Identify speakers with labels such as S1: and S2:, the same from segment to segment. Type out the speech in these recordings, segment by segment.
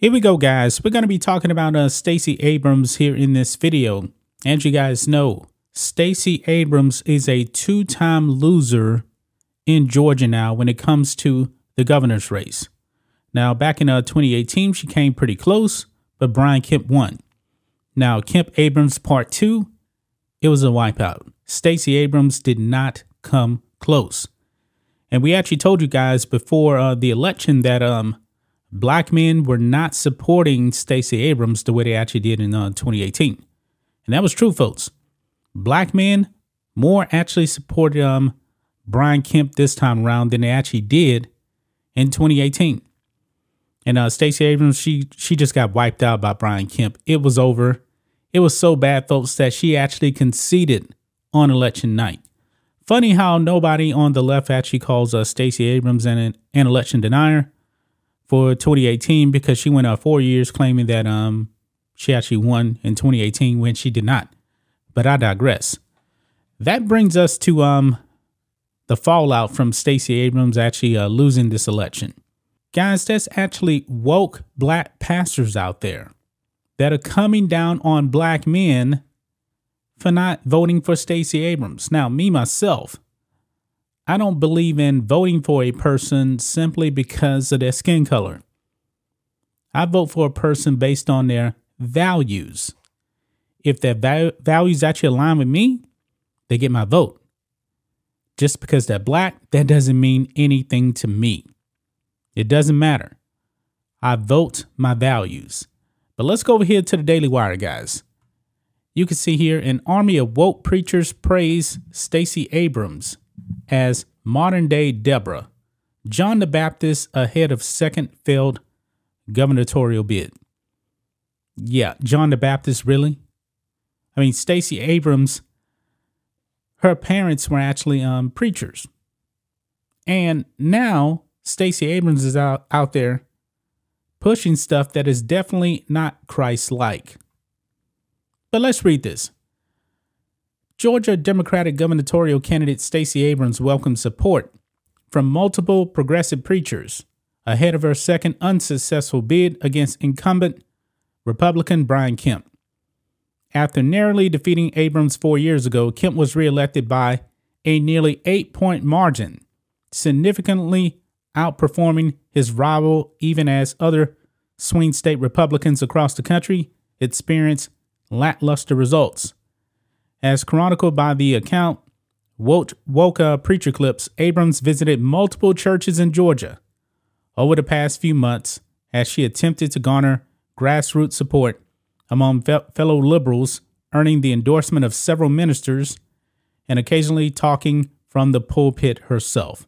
S1: Here we go, guys. We're going to be talking about uh, Stacey Abrams here in this video. As you guys know, Stacey Abrams is a two time loser in Georgia now when it comes to the governor's race. Now, back in uh, 2018, she came pretty close, but Brian Kemp won. Now, Kemp Abrams part two, it was a wipeout. Stacey Abrams did not come close. And we actually told you guys before uh, the election that um, black men were not supporting Stacey Abrams the way they actually did in uh, 2018. And that was true, folks. Black men more actually supported um, Brian Kemp this time around than they actually did in 2018. And uh, Stacey Abrams, she she just got wiped out by Brian Kemp. It was over. It was so bad, folks, that she actually conceded on election night. Funny how nobody on the left actually calls uh, Stacey Abrams an, an election denier for 2018 because she went out four years claiming that um she actually won in 2018 when she did not. But I digress. That brings us to um the fallout from Stacey Abrams actually uh, losing this election. Guys, there's actually woke black pastors out there that are coming down on black men for not voting for Stacey Abrams. Now, me myself, I don't believe in voting for a person simply because of their skin color. I vote for a person based on their values. If their val- values actually align with me, they get my vote. Just because they're black, that doesn't mean anything to me. It doesn't matter. I vote my values. But let's go over here to the Daily Wire, guys. You can see here an army of woke preachers praise Stacey Abrams as modern day Deborah, John the Baptist ahead of second failed gubernatorial bid. Yeah, John the Baptist, really? I mean, Stacey Abrams, her parents were actually um, preachers. And now Stacey Abrams is out, out there pushing stuff that is definitely not Christ like. But let's read this. Georgia Democratic gubernatorial candidate Stacey Abrams welcomed support from multiple progressive preachers ahead of her second unsuccessful bid against incumbent Republican Brian Kemp. After narrowly defeating Abrams four years ago, Kemp was reelected by a nearly eight point margin, significantly outperforming his rival, even as other swing state Republicans across the country experienced lackluster results. As chronicled by the account Woke, Woka Preacher Clips, Abrams visited multiple churches in Georgia over the past few months as she attempted to garner grassroots support among fe- fellow liberals, earning the endorsement of several ministers and occasionally talking from the pulpit herself.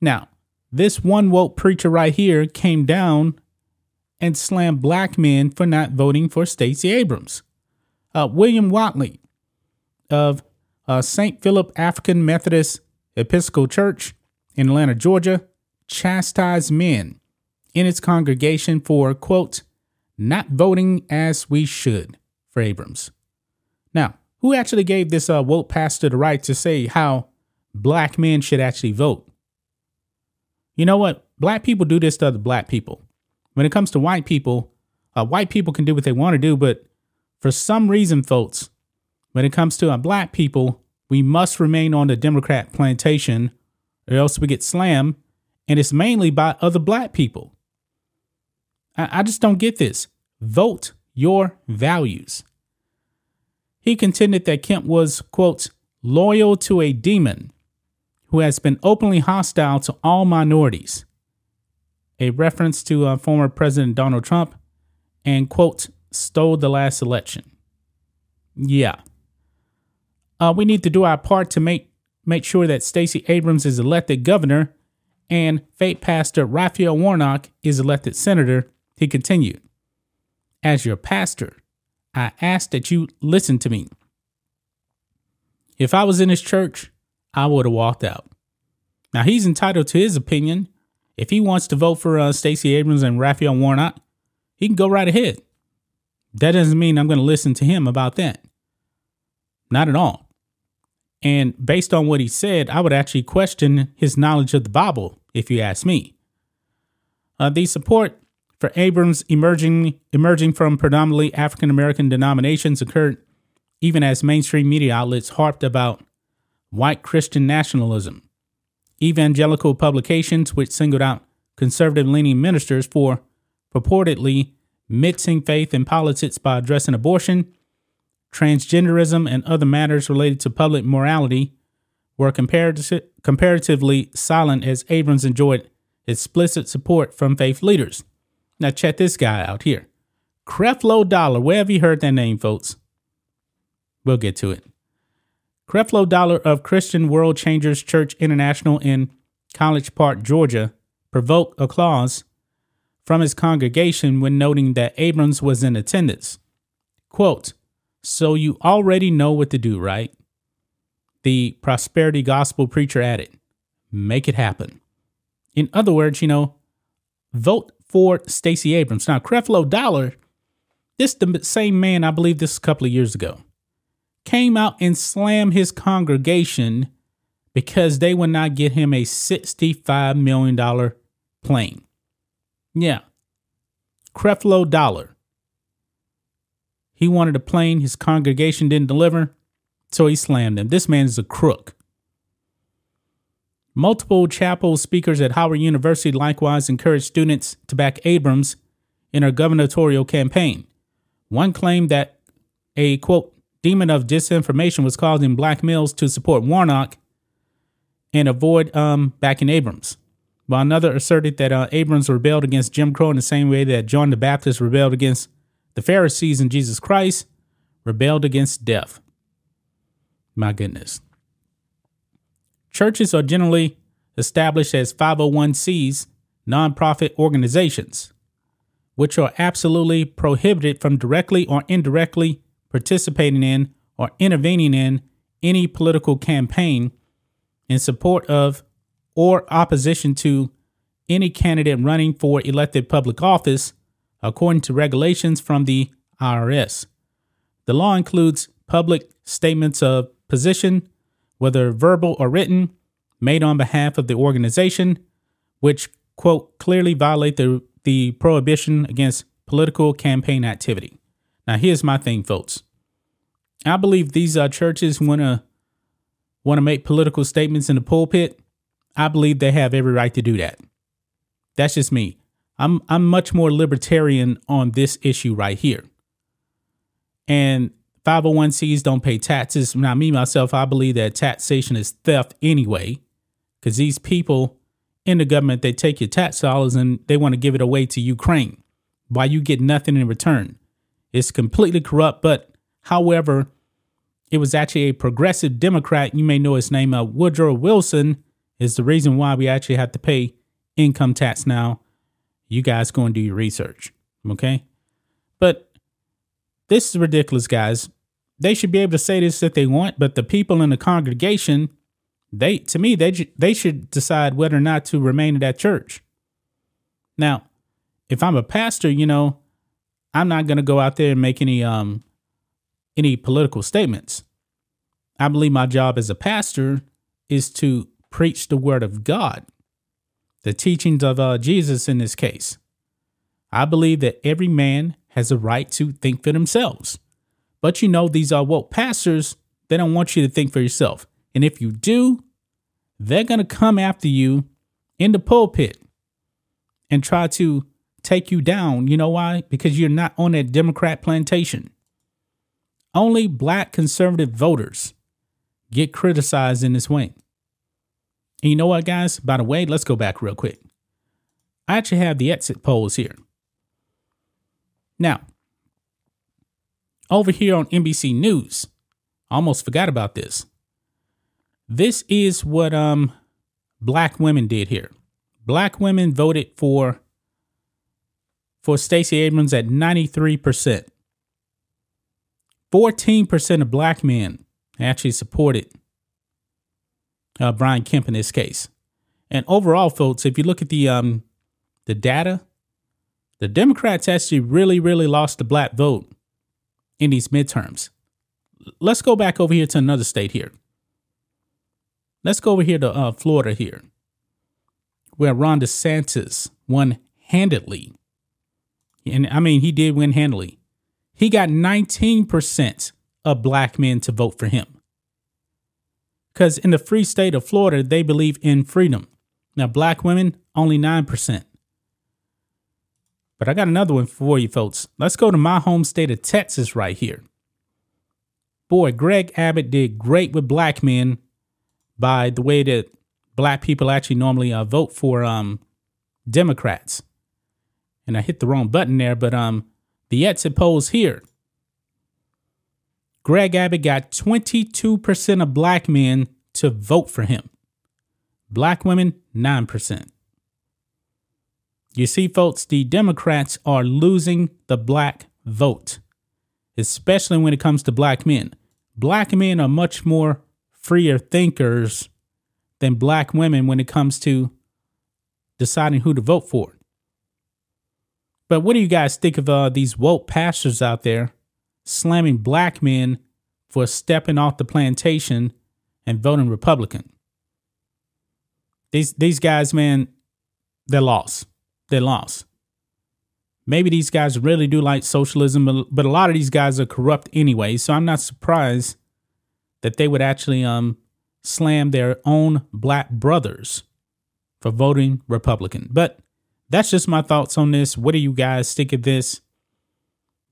S1: Now, this one woke preacher right here came down and slammed black men for not voting for Stacey Abrams uh, William Watley of uh, St. Philip African Methodist Episcopal Church in Atlanta, Georgia, chastised men in its congregation for, quote, not voting as we should for Abrams. Now, who actually gave this uh, woke pastor the right to say how black men should actually vote? You know what? Black people do this to other black people. When it comes to white people, uh, white people can do what they want to do, but for some reason, folks, when it comes to our black people, we must remain on the Democrat plantation or else we get slammed. And it's mainly by other black people. I, I just don't get this. Vote your values. He contended that Kemp was, quote, loyal to a demon who has been openly hostile to all minorities, a reference to uh, former President Donald Trump, and, quote, stole the last election. Yeah. Uh, we need to do our part to make make sure that Stacey Abrams is elected governor and fake pastor Raphael Warnock is elected senator. He continued, As your pastor, I ask that you listen to me. If I was in his church, I would have walked out. Now he's entitled to his opinion. If he wants to vote for uh, Stacey Abrams and Raphael Warnock, he can go right ahead. That doesn't mean I'm going to listen to him about that. Not at all. And based on what he said, I would actually question his knowledge of the Bible, if you ask me. Uh, the support for Abrams emerging emerging from predominantly African American denominations occurred even as mainstream media outlets harped about white Christian nationalism. Evangelical publications, which singled out conservative leaning ministers for purportedly mixing faith and politics by addressing abortion, transgenderism, and other matters related to public morality, were comparatively silent as Abrams enjoyed explicit support from faith leaders. Now, check this guy out here Creflo Dollar. Where have you heard that name, folks? We'll get to it. Creflo Dollar of Christian World Changers Church International in College Park, Georgia, provoked applause from his congregation when noting that Abrams was in attendance. Quote, So you already know what to do, right? The prosperity gospel preacher added, Make it happen. In other words, you know, vote for Stacey Abrams. Now, Creflo Dollar, this the same man, I believe this a couple of years ago came out and slammed his congregation because they would not get him a $65 million plane. Yeah. Creflo Dollar. He wanted a plane, his congregation didn't deliver, so he slammed them. This man is a crook. Multiple chapel speakers at Howard University likewise encouraged students to back Abrams in her gubernatorial campaign. One claimed that a quote demon of disinformation was causing black males to support Warnock and avoid um, backing Abrams. While another asserted that uh, Abrams rebelled against Jim Crow in the same way that John the Baptist rebelled against the Pharisees and Jesus Christ rebelled against death. My goodness. Churches are generally established as 501c nonprofit organizations, which are absolutely prohibited from directly or indirectly participating in, or intervening in any political campaign in support of or opposition to any candidate running for elected public office, according to regulations from the IRS. The law includes public statements of position, whether verbal or written, made on behalf of the organization, which, quote, clearly violate the, the prohibition against political campaign activity. Now, here's my thing, folks. I believe these uh, churches want to want to make political statements in the pulpit. I believe they have every right to do that. That's just me. I'm I'm much more libertarian on this issue right here. And 501cs don't pay taxes. Now, me myself, I believe that taxation is theft anyway, because these people in the government they take your tax dollars and they want to give it away to Ukraine, while you get nothing in return. It's completely corrupt. But however, it was actually a progressive Democrat. You may know his name, uh, Woodrow Wilson, is the reason why we actually have to pay income tax now. You guys go and do your research, okay? But this is ridiculous, guys. They should be able to say this if they want, but the people in the congregation, they to me they they should decide whether or not to remain in that church. Now, if I'm a pastor, you know, I'm not going to go out there and make any um any political statements. I believe my job as a pastor is to preach the word of God, the teachings of uh, Jesus in this case. I believe that every man has a right to think for themselves. But you know, these are woke pastors, they don't want you to think for yourself. And if you do, they're going to come after you in the pulpit and try to take you down. You know why? Because you're not on that Democrat plantation. Only black conservative voters get criticized in this way. And you know what, guys? By the way, let's go back real quick. I actually have the exit polls here. Now, over here on NBC News, Almost forgot about this. This is what um black women did here. Black women voted for for Stacey Abrams at 93%. 14% of black men actually supported uh, Brian Kemp in this case. And overall, folks, if you look at the um, the data, the Democrats actually really, really lost the black vote in these midterms. Let's go back over here to another state here. Let's go over here to uh, Florida here, where Ron DeSantis won handedly. And I mean, he did win handily. He got 19% of black men to vote for him. Because in the free state of Florida, they believe in freedom. Now, black women, only 9%. But I got another one for you folks. Let's go to my home state of Texas right here. Boy, Greg Abbott did great with black men by the way that black people actually normally uh, vote for um, Democrats. And I hit the wrong button there, but um, the exit polls here. Greg Abbott got 22% of black men to vote for him. Black women, 9%. You see, folks, the Democrats are losing the black vote, especially when it comes to black men. Black men are much more freer thinkers than black women when it comes to deciding who to vote for. But what do you guys think of uh, these woke pastors out there slamming black men for stepping off the plantation and voting Republican? These these guys, man, they're lost They're lost. Maybe these guys really do like socialism, but a lot of these guys are corrupt anyway. So I'm not surprised that they would actually um, slam their own black brothers for voting Republican. But that's just my thoughts on this. What do you guys think of this?